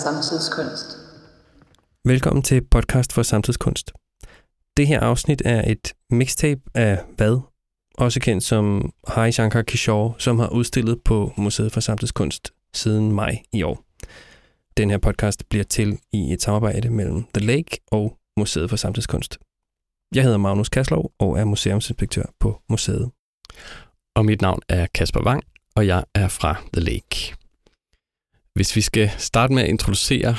samtidskunst. Velkommen til podcast for samtidskunst. Det her afsnit er et mixtape af hvad? Også kendt som Hari Shankar Kishore, som har udstillet på Museet for Samtidskunst siden maj i år. Den her podcast bliver til i et samarbejde mellem The Lake og Museet for Samtidskunst. Jeg hedder Magnus Kaslov og er museumsinspektør på museet. Og mit navn er Kasper Wang, og jeg er fra The Lake. Hvis vi skal starte med at introducere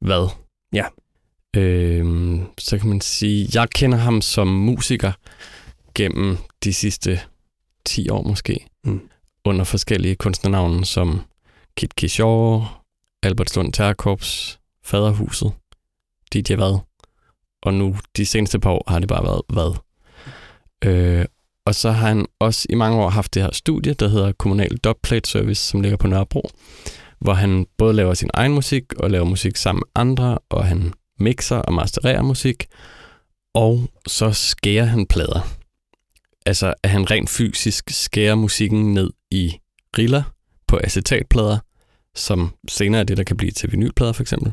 hvad? Ja. Øhm, så kan man sige, jeg kender ham som musiker gennem de sidste 10 år måske, Mm. under forskellige kunstnernavne som Kit Kishore, Albert Slund Terkorps, Faderhuset, DJ Vad, og nu de seneste par år har det bare været Vad. Øh, og så har han også i mange år haft det her studie, der hedder Kommunal Dubplate Service, som ligger på Nørrebro, hvor han både laver sin egen musik og laver musik sammen med andre, og han mixer og mastererer musik, og så skærer han plader. Altså, at han rent fysisk skærer musikken ned i riller på acetatplader, som senere er det, der kan blive til vinylplader for eksempel.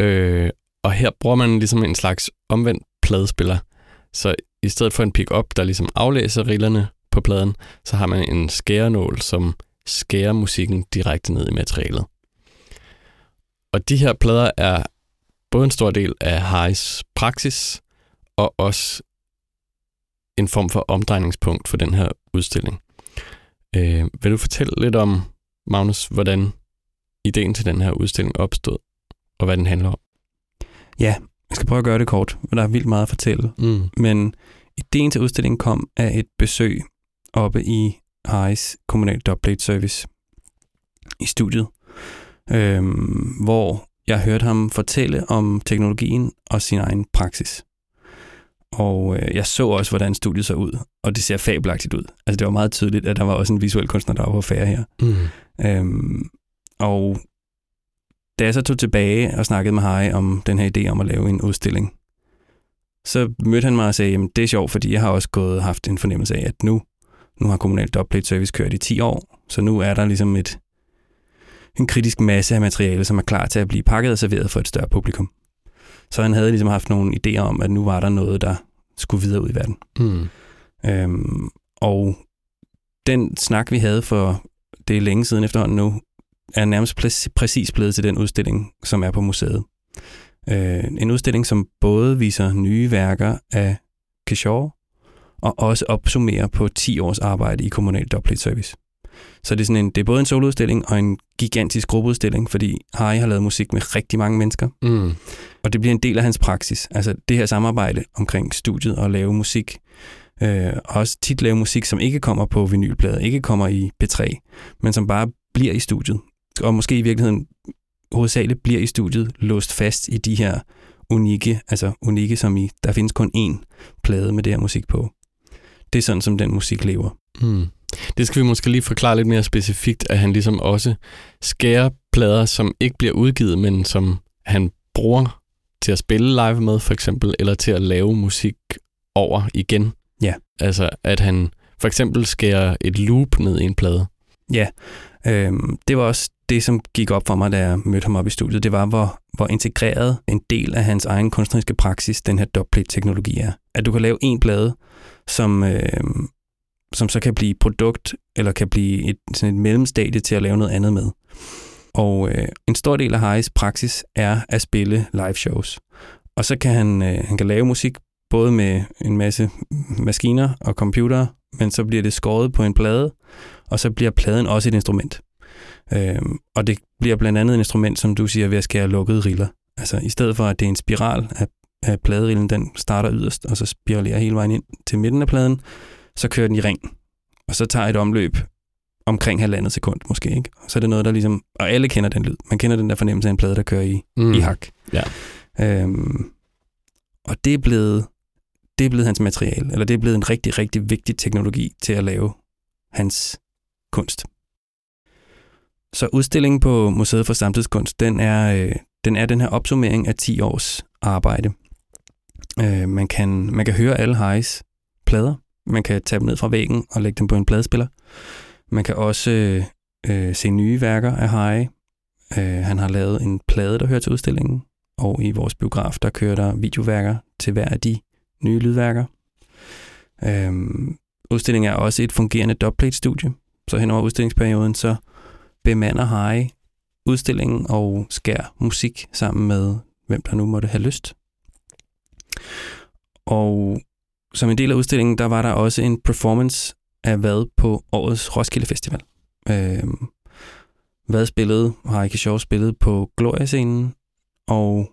Øh, og her bruger man ligesom en slags omvendt pladespiller. Så i stedet for en pick-up, der ligesom aflæser rillerne på pladen, så har man en skærenål, som skærer musikken direkte ned i materialet. Og de her plader er både en stor del af Harris praksis, og også en form for omdrejningspunkt for den her udstilling. Øh, vil du fortælle lidt om, Magnus, hvordan ideen til den her udstilling opstod, og hvad den handler om? Ja, jeg skal prøve at gøre det kort, for der er vildt meget at fortælle. Mm. Men ideen til udstillingen kom af et besøg oppe i Harris Kommunal Dubplate Service i studiet, øhm, hvor jeg hørte ham fortælle om teknologien og sin egen praksis. Og øh, jeg så også, hvordan studiet så ud, og det ser fabelagtigt ud. Altså det var meget tydeligt, at der var også en visuel kunstner, der var på færre her. Mm. Øhm, og da jeg så tog tilbage og snakkede med Harry om den her idé om at lave en udstilling, så mødte han mig og sagde, at det er sjovt, fordi jeg har også gået haft en fornemmelse af, at nu, nu har Kommunal Dubplate Service kørt i 10 år, så nu er der ligesom et, en kritisk masse af materiale, som er klar til at blive pakket og serveret for et større publikum. Så han havde ligesom haft nogle idéer om, at nu var der noget, der skulle videre ud i verden. Mm. Øhm, og den snak, vi havde for det er længe siden efterhånden nu, er nærmest præ- præcis blevet til den udstilling, som er på museet. Øh, en udstilling, som både viser nye værker af Kishore, og også opsummerer på 10 års arbejde i Kommunal Service. Så det er, sådan en, det er både en soloudstilling og en gigantisk gruppeudstilling, fordi Harry har lavet musik med rigtig mange mennesker, Mm. og det bliver en del af hans praksis. Altså det her samarbejde omkring studiet og lave musik. Øh, og også tit lave musik, som ikke kommer på vinylplade, ikke kommer i P3, men som bare bliver i studiet. Og måske i virkeligheden hovedsageligt bliver i studiet låst fast i de her unikke, altså unikke som i, der findes kun én plade med det her musik på. Det er sådan, som den musik lever. Mm. Det skal vi måske lige forklare lidt mere specifikt, at han ligesom også skærer plader, som ikke bliver udgivet, men som han bruger til at spille live med, for eksempel, eller til at lave musik over igen. Ja. Altså, at han for eksempel skærer et loop ned i en plade. Ja, øhm, det var også det, som gik op for mig, da jeg mødte ham op i studiet. Det var, hvor, hvor integreret en del af hans egen kunstneriske praksis, den her dubplate-teknologi er. At du kan lave en plade, som, øh, som så kan blive produkt, eller kan blive et, sådan et mellemstadie til at lave noget andet med. Og øh, en stor del af Harris praksis er at spille live shows. Og så kan han, øh, han kan lave musik både med en masse maskiner og computere, men så bliver det skåret på en plade, og så bliver pladen også et instrument. Øhm, og det bliver blandt andet et instrument, som du siger, ved at skære lukkede riller. Altså i stedet for, at det er en spiral af, af pladerillen, den starter yderst, og så spiralerer hele vejen ind til midten af pladen, så kører den i ring. Og så tager et omløb omkring halvandet sekund måske, ikke? Og så er det noget, der ligesom... Og alle kender den lyd. Man kender den der fornemmelse af en plade, der kører i, Mm. i hak. Ja. Øhm, og det er blevet det er blevet hans materiale, eller det er blevet en rigtig, rigtig vigtig teknologi til at lave hans kunst. Så udstillingen på Museet for Samtidskunst, den er, øh, den er den her opsummering af 10 års arbejde. Øh, man, kan, man kan høre alle Highs plader. Man kan tage dem ned fra væggen og lægge dem på en pladespiller. Man kan også øh, øh, se nye værker af High. Øh, han har lavet en plade, der hører til udstillingen, og i vores biograf, der kører der videoværker til hver af de nye lydværker. Øh, udstillingen er også et fungerende dubplate-studie, så hen over udstillingsperioden, så bemander High udstillingen og skær musik sammen med, hvem der nu måtte have lyst. Og som en del af udstillingen, der var der også en performance af hvad på årets Roskilde Festival. Øh, hvad spillede, Harry Shaw spillet på Gloria-scenen, og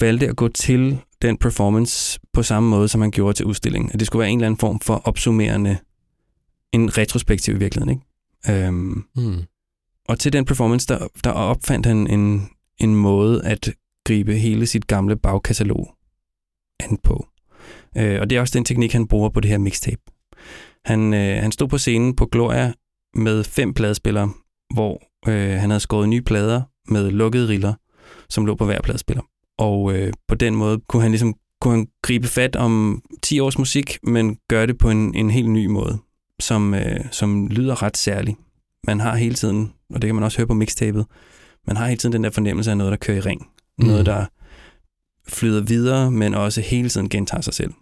valgte at gå til den performance på samme måde, som han gjorde til udstillingen. At det skulle være en eller anden form for opsummerende, en retrospektiv i virkeligheden. Ikke? Øhm, mm. Og til den performance, der, der opfandt han en, en måde at gribe hele sit gamle bagkatalog an på. Øh, og det er også den teknik, han bruger på det her mixtape. Han, øh, han stod på scenen på Gloria med fem pladespillere, hvor øh, han havde skåret nye plader med lukkede riller, som lå på hver pladespiller. Og øh, på den måde kunne han ligesom kunne han gribe fat om 10 års musik, men gøre det på en, en helt ny måde, som, øh, som lyder ret særlig. Man har hele tiden, og det kan man også høre på mixtapet, man har hele tiden den der fornemmelse af noget, der kører i ring. Mm. Noget, der flyder videre, men også hele tiden gentager sig selv.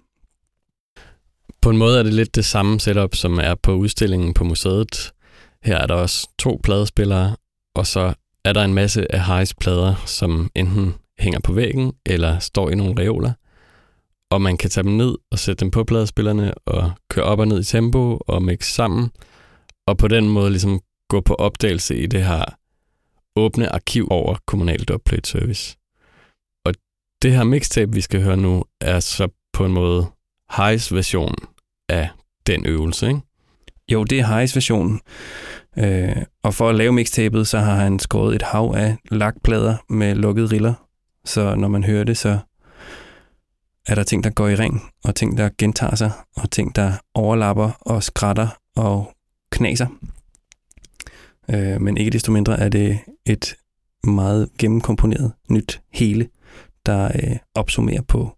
På en måde er det lidt det samme setup, som er på udstillingen på museet. Her er der også to pladespillere, og så er der en masse af Harrys plader, som enten hænger på væggen eller står i nogle reoler. Og man kan tage dem ned og sætte dem på pladespillerne og køre op og ned i tempo og mixe sammen. Og på den måde ligesom gå på opdagelse i det her åbne arkiv over kommunal dubplate service. Det her mixtape, vi skal høre nu, er så på en måde Highs version af den øvelse, ikke? Jo, det er Highs version. Øh, og for at lave mixtapet, så har han skåret et hav af lakplader med lukkede riller. Så når man hører det, så er der ting, der går i ring, og ting, der gentager sig, og ting, der overlapper og skratter og knaser. Øh, men ikke desto mindre er det et meget gennemkomponeret nyt hele, der øh, opsummerer på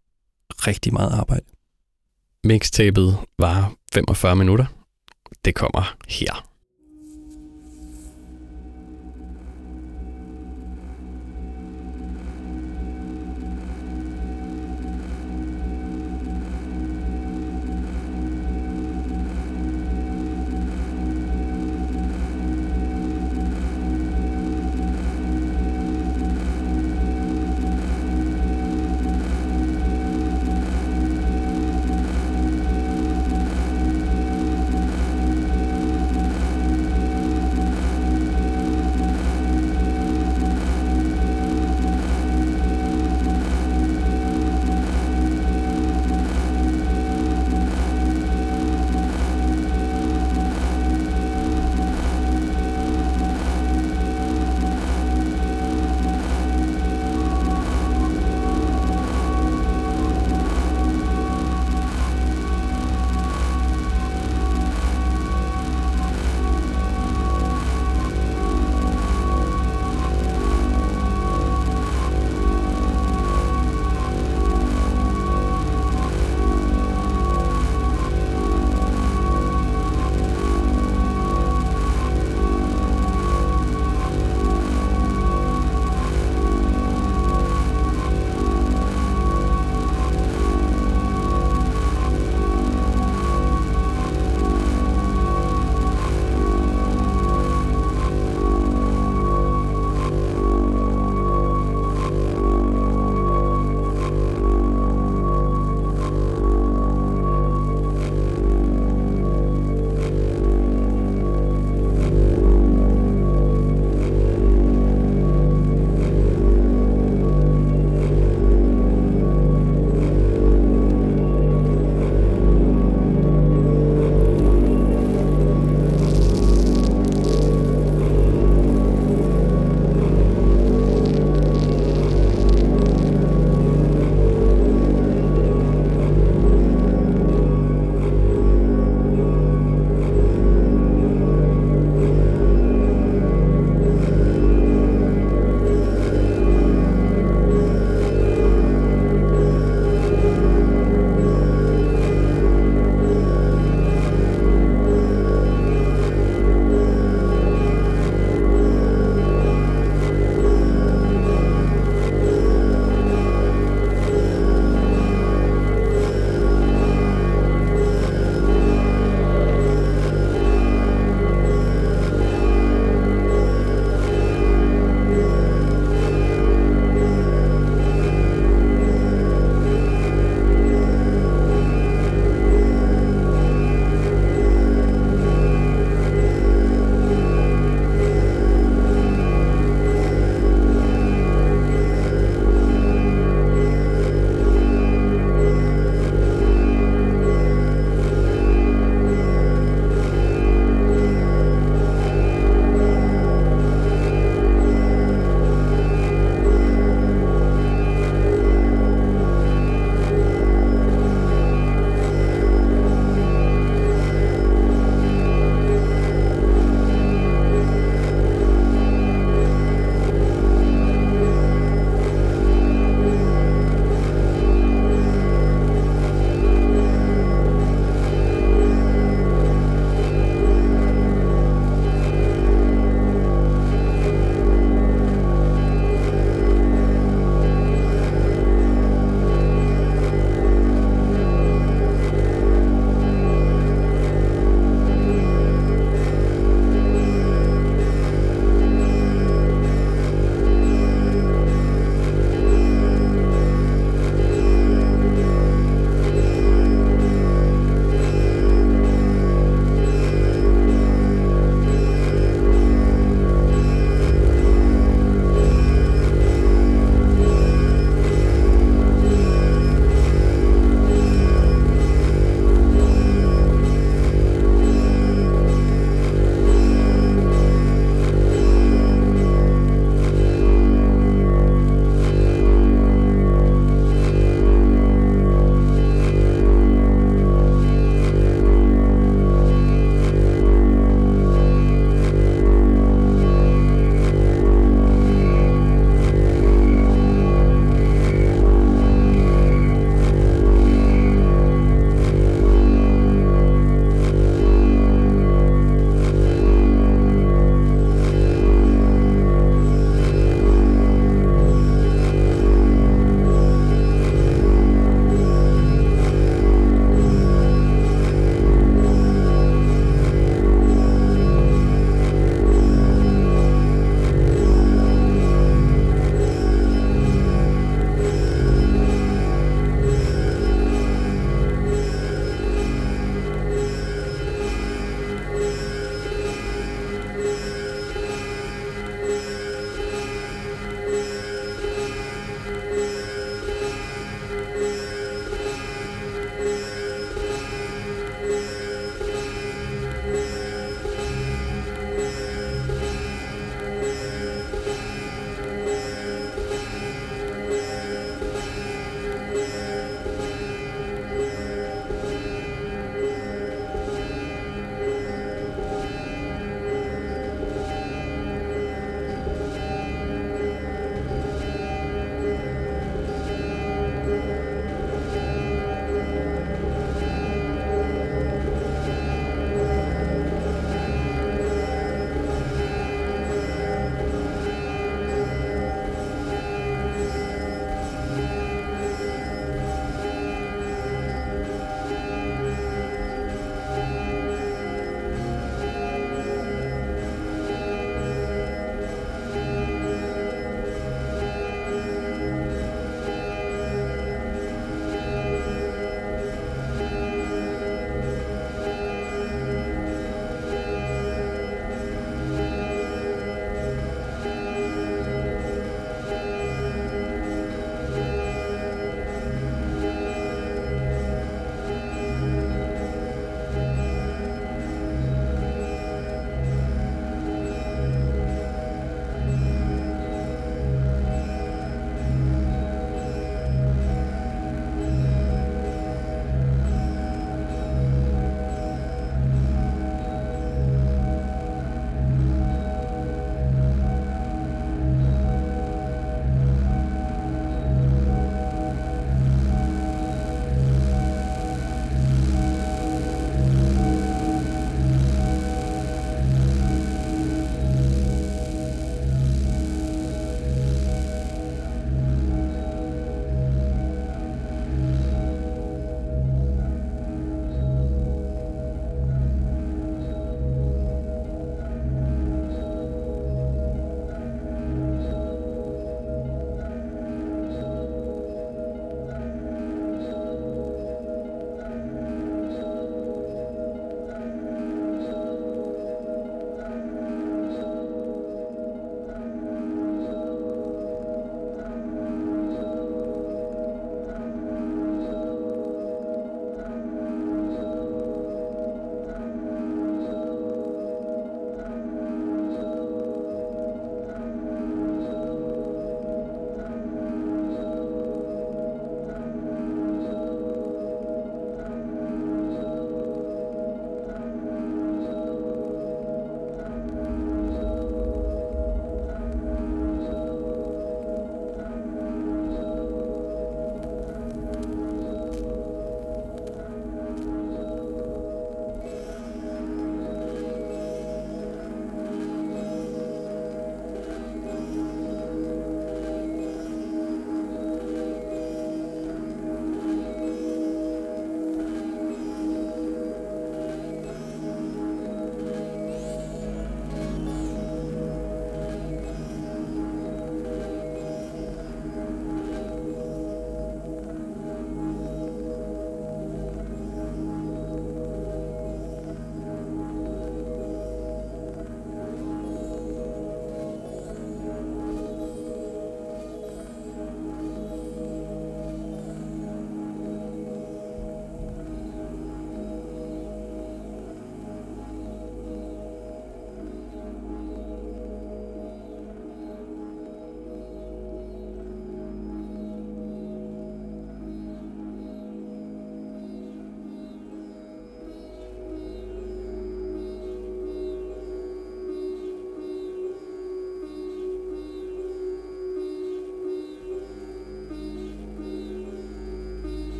rigtig meget arbejde. Mixtapet var 45 minutter. Det kommer her.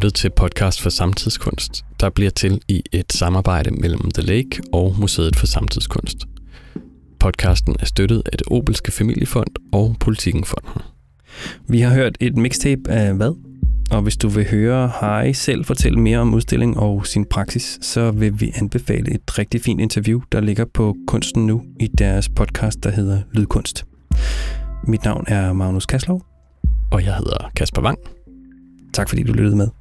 Lyttet til podcast for samtidskunst, der bliver til i et samarbejde mellem The Lake og Museet for Samtidskunst. Podcasten er støttet af det Obelske Familiefond og Politikenfonden. Vi har hørt et mixtape af hvad? Og hvis du vil høre Harry selv fortælle mere om udstillingen og sin praksis, så vil vi anbefale et rigtig fint interview, der ligger på Kunsten Nu i deres podcast, der hedder Lydkunst. Mit navn er Magnus Kaslov. Og jeg hedder Kasper Wang. Tak fordi du lyttede med.